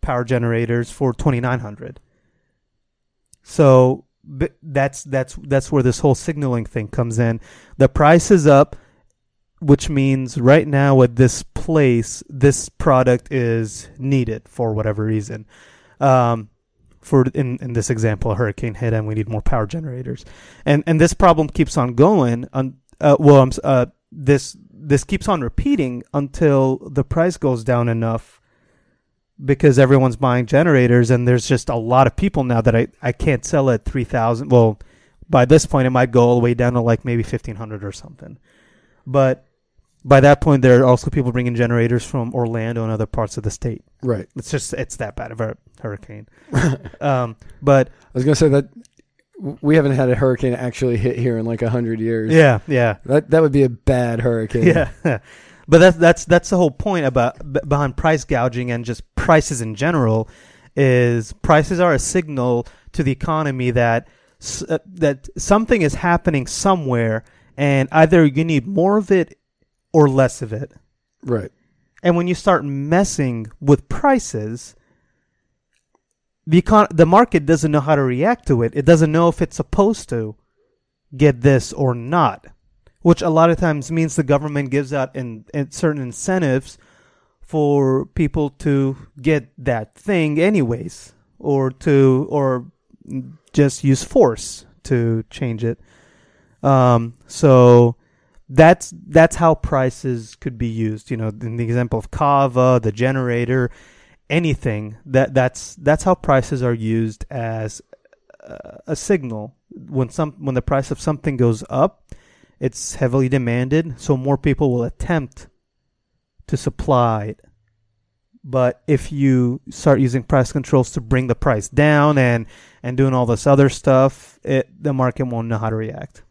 power generators for 2900 so that's that's that's where this whole signaling thing comes in the price is up which means right now at this place this product is needed for whatever reason. Um, for in, in this example a hurricane hit and we need more power generators. And and this problem keeps on going on uh, well I'm, uh, this this keeps on repeating until the price goes down enough because everyone's buying generators and there's just a lot of people now that I, I can't sell at 3000 well by this point it might go all the way down to like maybe 1500 or something. But by that point there are also people bringing generators from Orlando and other parts of the state Right. it's just it's that bad of a hurricane (laughs) um but I was gonna say that we haven't had a hurricane actually hit here in like a hundred years. yeah yeah That that would be a bad hurricane. Yeah, (laughs) but that's that's that's the whole point about behind price gouging and just prices in general is prices are a signal to the economy that uh, that something is happening somewhere and either you need more of it or less of it. Right. And when you start messing with prices, the econ- the market doesn't know how to react to it. It doesn't know if it's supposed to get this or not, which a lot of times means the government gives out in, in certain incentives for people to get that thing anyways, or to or just use force to change it. Um, so that's that's how prices could be used. You know, in the example of Kava, the generator, anything that that's that's how prices are used as a, signal. When some when the price of something goes up, it's heavily demanded, so more people will attempt to supply it. But if you start using price controls to bring the price down and and doing all this other stuff, it the market won't know how to react.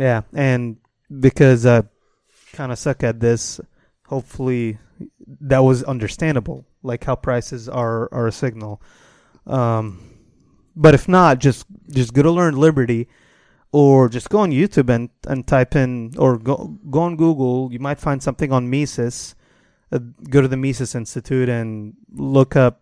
Yeah, and because I kind of suck at this, hopefully that was understandable, like how prices are are a signal. Um, but if not, just just go to Learn Liberty, or just go on YouTube and, and type in, or go go on Google. You might find something on Mises. Uh, go to the Mises Institute and look up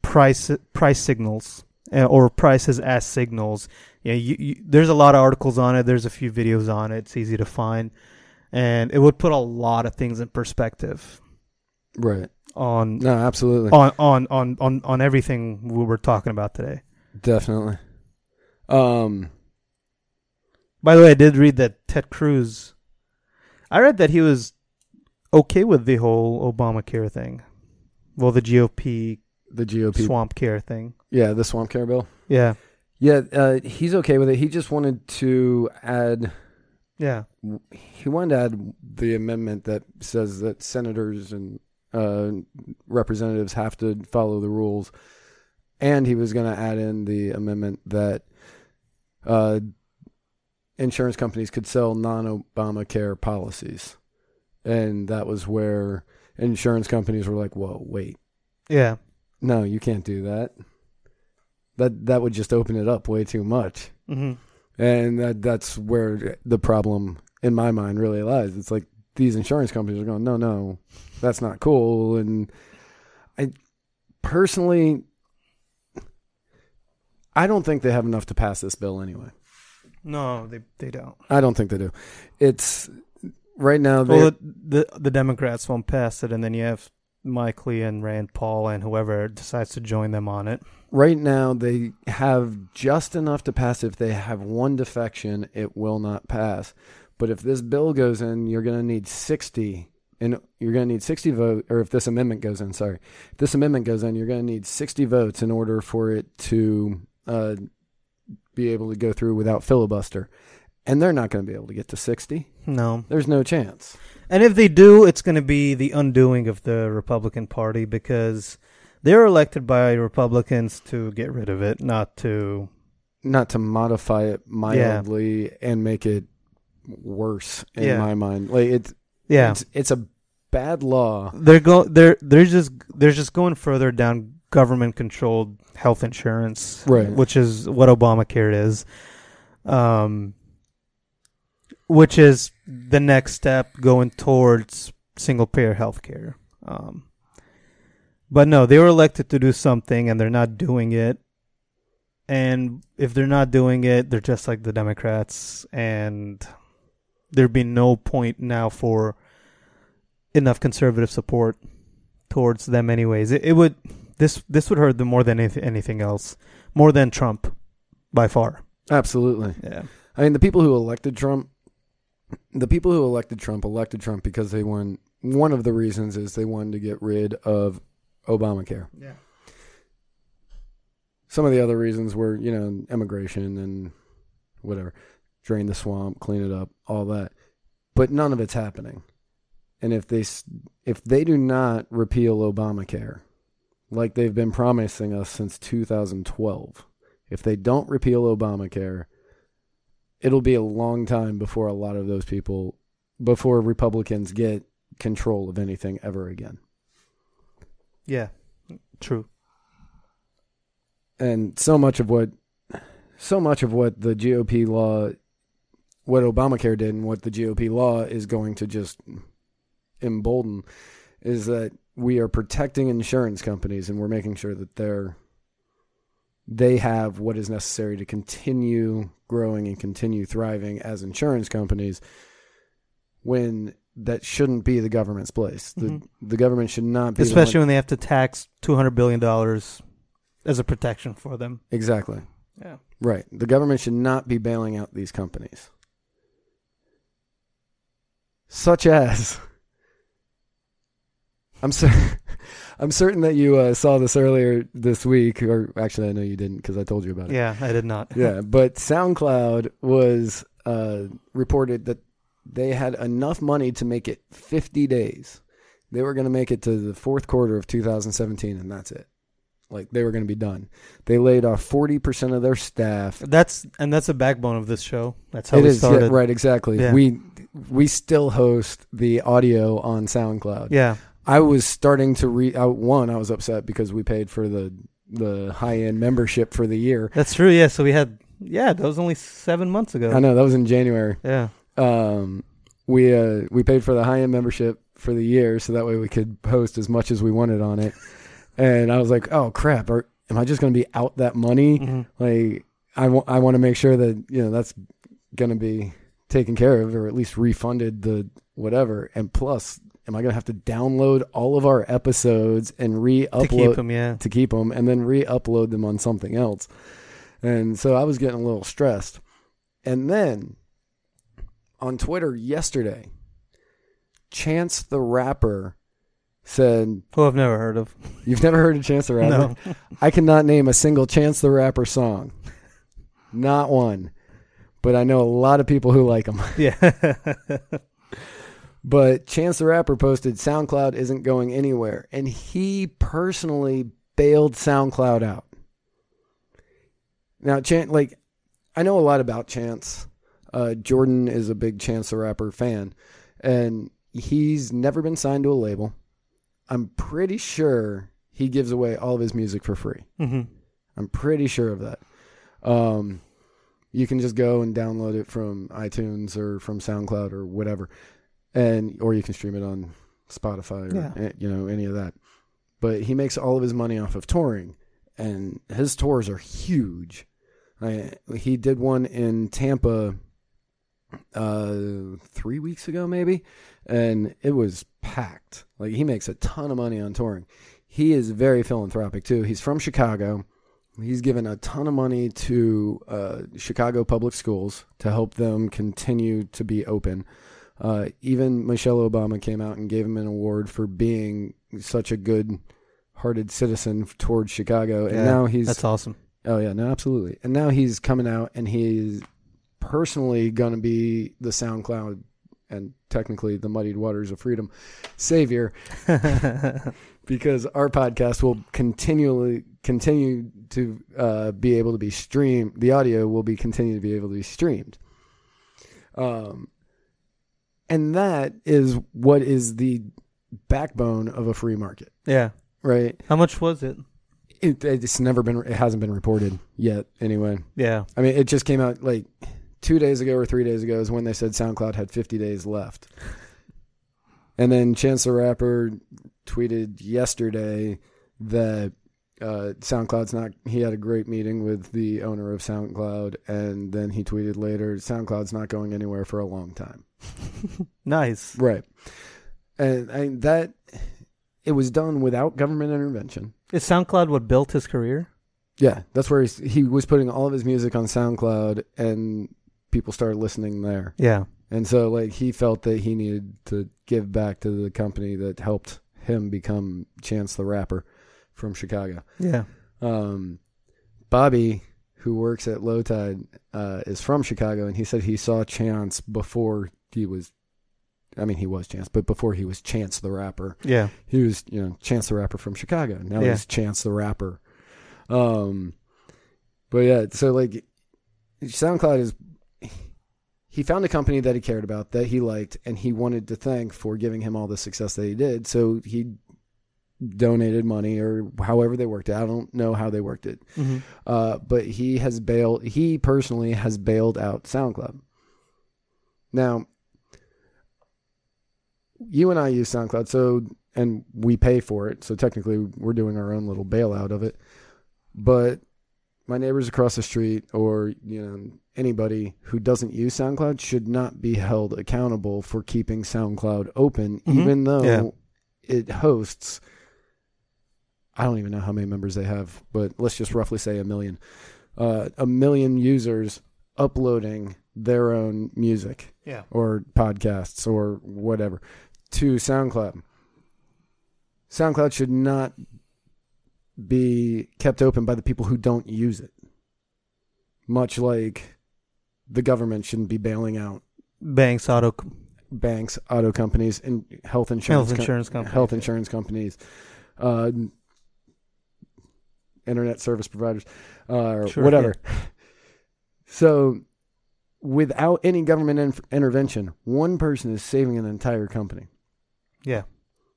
price price signals or prices as signals. Yeah, you, you, there's a lot of articles on it. There's a few videos on it. It's easy to find, and it would put a lot of things in perspective Right. on No, absolutely. on on on on on everything we were talking about today. Definitely. Um, By the way, I did read that Ted Cruz. I read that he was okay with the whole Obamacare thing. Well, the GOP the GOP. swamp care thing. Yeah, the swamp care bill. Yeah, Yeah, uh, he's okay with it. He just wanted to add. yeah, He wanted to add the amendment that says that senators and uh, representatives have to follow the rules, and he was going to add in the amendment that uh, insurance companies could sell non-Obamacare policies, and that was where insurance companies were like, "Whoa, wait, yeah. No, you can't do that." That that would just open it up way too much. hmm And that that's where the problem in my mind really lies. It's like these insurance companies are going, no, no, that's not cool. And I personally, I don't think they have enough to pass this bill anyway. No, they they don't. I don't think they do. It's right now. Well, They, the the Democrats won't pass it, and then you have Mike Lee and Rand Paul and whoever decides to join them on it. right now they have just enough to pass. If they have one defection, it will not pass. But if this bill goes in, you're going to need 60 and you're going to need 60 vote or if this amendment goes in, sorry. If this amendment goes in, you're going to need 60 votes in order for it to uh, be able to go through without filibuster. And they're not going to be able to get to 60. No, There's no chance. And if they do, it's going to be the undoing of the Republican Party because they're elected by Republicans to get rid of it, not to. Not to modify it mildly and make it worse in Yeah. my mind. Like it's Yeah, it's, it's a bad law. they're go they're they're just they're just going further down government controlled health insurance, Right. Which is what Obamacare is, um, which is the next step going towards single payer health care. Um, but no, they were elected to do something, and they're not doing it. And if they're not doing it, they're just like the Democrats, and there'd be no point now for enough conservative support towards them anyways it, it would this this would hurt them more than anyth- anything else more than trump by far Absolutely. yeah I mean, the people who elected Trump, the people who elected Trump elected Trump because they won. One of the reasons is they wanted to get rid of Obamacare. yeah Some of the other reasons were, you know, immigration and whatever, drain the swamp, clean it up, all that. But none of it's happening. And if they if they do not repeal Obamacare, like they've been promising us since 2012, if they don't repeal Obamacare, it'll be a long time before a lot of those people, before Republicans get control of anything ever again. yeah true and so much of what so much of what the GOP law what Obamacare did and what the GOP law is going to just embolden is that we are protecting insurance companies and we're making sure that they're they have what is necessary to continue growing and continue thriving as insurance companies when that shouldn't be the government's place. The Mhm. the government should not be the Especially one- when they have to tax two hundred billion dollars as a protection for them. exactly. Yeah. Right. The government should not be bailing out these companies. Such as I'm cer- (laughs) I'm certain that you uh, saw this earlier this week or actually I know you didn't cuz I told you about it. Yeah, I did not. (laughs) Yeah, but SoundCloud was uh, reported that they had enough money to make it 50 days. They were going to make it to the fourth quarter of 2017 and that's it. Like they were going to be done. They laid off 40% of their staff That's and that's the backbone of this show. That's how It we is, yeah, started. right, exactly. Yeah. We we still host the audio on SoundCloud. Yeah. I was starting to re uh, one, I was upset because we paid for the the high end membership for the year. That's true. Yeah. So we had yeah, that was only seven months ago. I know that was in January. Yeah. Um we uh we paid for the high end membership for the year so that way we could post as much as we wanted on it. (laughs) and I was like, "Oh crap, are, am I just going to be out that money?" Mhm. like I want I want to make sure that you know that's going to be taken care of or at least refunded the whatever and plus am I going to have to download all of our episodes and re-upload To keep them, yeah. to keep them and then re-upload them on something else and so I was getting a little stressed and then on Twitter yesterday Chance the Rapper said Who I've never heard of. (laughs) you've never heard of Chance the Rapper No. (laughs) I cannot name a single Chance the Rapper song. Not one. But I know a lot of people who like him. (laughs) Yeah. But Chance the Rapper posted SoundCloud isn't going anywhere. And he personally bailed SoundCloud out. Now, Chance, like, I know a lot about Chance. Uh, Jordan is a big Chance the Rapper fan. And he's never been signed to a label. I'm pretty sure he gives away all of his music for free. hmm I'm pretty sure of that. Um, you can just go and download it from iTunes or from SoundCloud or whatever, and or you can stream it on Spotify or Yeah. eh, you know any of that. But he makes all of his money off of touring, and his tours are huge. I, he did one in Tampa uh, three weeks ago, maybe, and it was packed. Like he makes a ton of money on touring. He is very philanthropic too. He's from Chicago. He's given a ton of money to uh, Chicago public schools to help them continue to be open. Uh, even Michelle Obama came out and gave him an award for being such a good-hearted citizen towards Chicago, and Yeah, now he's That's awesome. Oh yeah, no, absolutely. And now he's coming out and he's personally gonna be the SoundCloud and technically the Muddied Waters of Freedom savior (laughs) because our podcast will continually continue to uh, be able to be streamed. The audio will be continue to be able to be streamed. Um, and that is what is the backbone of a free market, yeah. right? How much was it? It, it's never been, it hasn't been reported yet. Anyway, Yeah. I mean, it just came out like two days ago or three days ago is when they said SoundCloud had 50 days left. And then Chance the Rapper tweeted yesterday that uh, SoundCloud's not, he had a great meeting with the owner of SoundCloud. And then he tweeted later, SoundCloud's not going anywhere for a long time. (laughs) Nice. Right. And I, that, it was done without government intervention. Is SoundCloud what built his career? Yeah, that's where he's, he was putting all of his music on SoundCloud, and people started listening there. Yeah. And so, like, he felt that he needed to give back to the company that helped him become Chance the Rapper from Chicago. Yeah. Um, Bobby, who works at Low Tide, uh, is from Chicago, and he said he saw Chance before he was. I mean, he was Chance, but before he was Chance the Rapper, Yeah. he was, you know, Chance the Rapper from Chicago. Now Yeah. he's Chance the Rapper. Um, but yeah, so like, SoundCloud is. He found a company that he cared about, that he liked, and he wanted to thank for giving him all the success that he did. So he donated money, or however they worked it. I don't know how they worked it, hmm uh, but he has bailed. He personally has bailed out SoundCloud. Now, you and I use SoundCloud, so and we pay for it. So technically, we're doing our own little bailout of it. But my neighbors across the street, or you know anybody who doesn't use SoundCloud, should not be held accountable for keeping SoundCloud open, Mhm. even though Yeah. it hosts. I don't even know how many members they have, but let's just roughly say a million. Uh, a million users uploading their own music Yeah. or podcasts or whatever to SoundCloud. SoundCloud should not be kept open by the people who don't use it. Much like the government shouldn't be bailing out Banks, auto, banks, auto companies, and health insurance, health insurance companies. health insurance companies, uh, internet service providers, uh, or Sure, whatever. (laughs) So, without any government in- intervention, one person is saving an entire company. Yeah.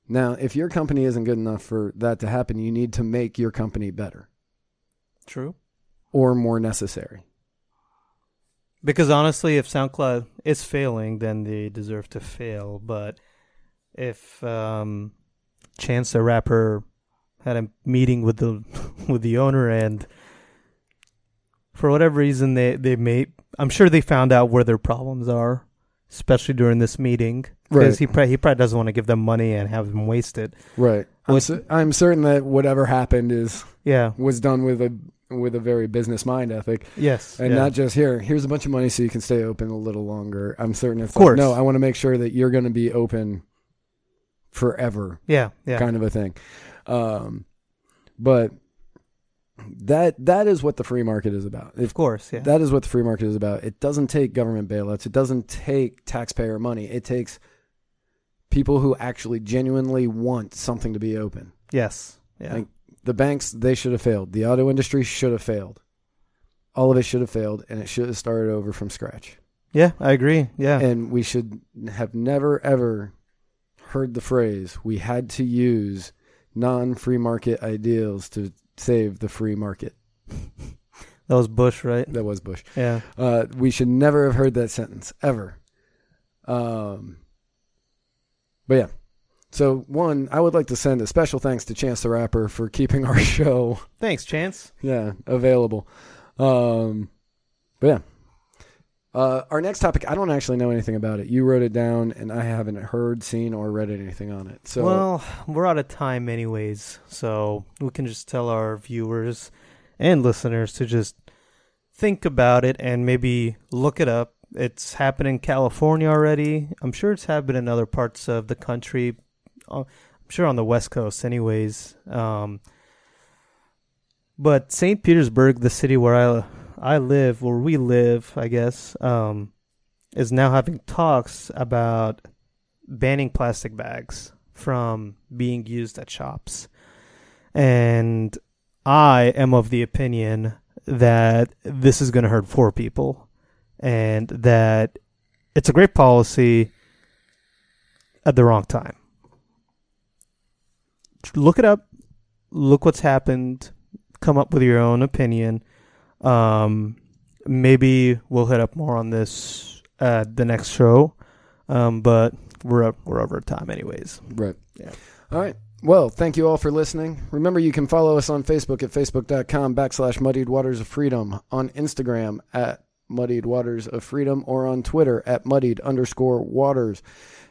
Now, if your company isn't good enough for that to happen, you need to make your company better True. or more necessary. Because honestly, if SoundCloud is failing, then they deserve to fail. But if um, Chance the Rapper had a meeting with the (laughs) with the owner, and for whatever reason they they may, I'm sure they found out where their problems are, especially during this meeting. Because Right. he probably, he probably doesn't want to give them money and have them waste it. Right. I'm, cer- I'm certain that whatever happened is Yeah. was done with a with a very business mind ethic. Yes. and yeah. not just here. Here's a bunch of money so you can stay open a little longer. I'm certain it's Of course. like, no. I want to make sure that you're going to be open forever, Yeah. Yeah. kind of a thing. Um, but that that is what the free market is about. Of course. Yeah. that is what the free market is about, it doesn't take government bailouts. It doesn't take taxpayer money. It takes people who actually genuinely want something to be open. yes. Yeah. Like, the banks, they should have failed. The auto industry should have failed. All of it should have failed, and it should have started over from scratch. yeah. I agree. Yeah. And we should have never, ever heard the phrase, we had to use non free market ideals to save the free market. that was Bush, right? That was Bush. Yeah. Uh, we should never have heard that sentence, ever. Um, but yeah. So, one, I would like to send a special thanks to Chance the Rapper for keeping (laughs) our show Thanks, Chance. yeah, available. Um, but yeah. Uh, our next topic, I don't actually know anything about it. You wrote it down, and I haven't heard, seen, or read anything on it. So, well, we're out of time anyways, so we can just tell our viewers and listeners to just think about it and maybe look it up. It's happened in California already. I'm sure it's happened in other parts of the country. Uh, I'm sure on the West Coast, anyways. Um, but St. Petersburg, the city where I I live, where we live, I guess, um, is now having talks about banning plastic bags from being used at shops. And I am of the opinion that this is going to hurt poor people and that it's a great policy at the wrong time. Look it up, look what's happened, come up with your own opinion. Um, maybe we'll hit up more on this at the next show. Um, but we're up, we're over time anyways. right. Yeah. All right. Well, thank you all for listening. Remember, you can follow us on Facebook at facebook.com backslash muddied waters of freedom, on Instagram at muddied waters of freedom, or on Twitter at muddied underscore waters.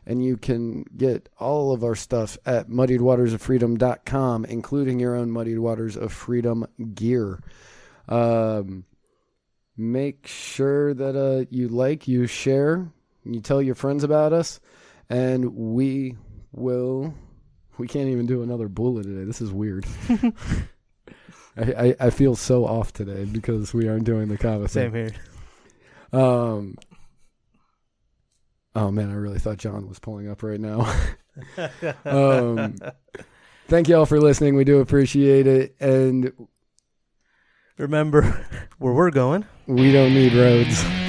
And you can get all of our stuff at muddiedwatersoffreedom.com, including your own Muddied Waters of Freedom gear. Um, make sure that uh, you like, you share, you tell your friends about us, and we will. We can't even do another bullet today. This is weird. (laughs) (laughs) I, I, I feel so off today because we aren't doing the kava Same thing. here. Um. Oh man, I really thought John was pulling up right now. (laughs) um, thank you all for listening. We do appreciate it, and Remember (laughs) where we're going. we don't need roads.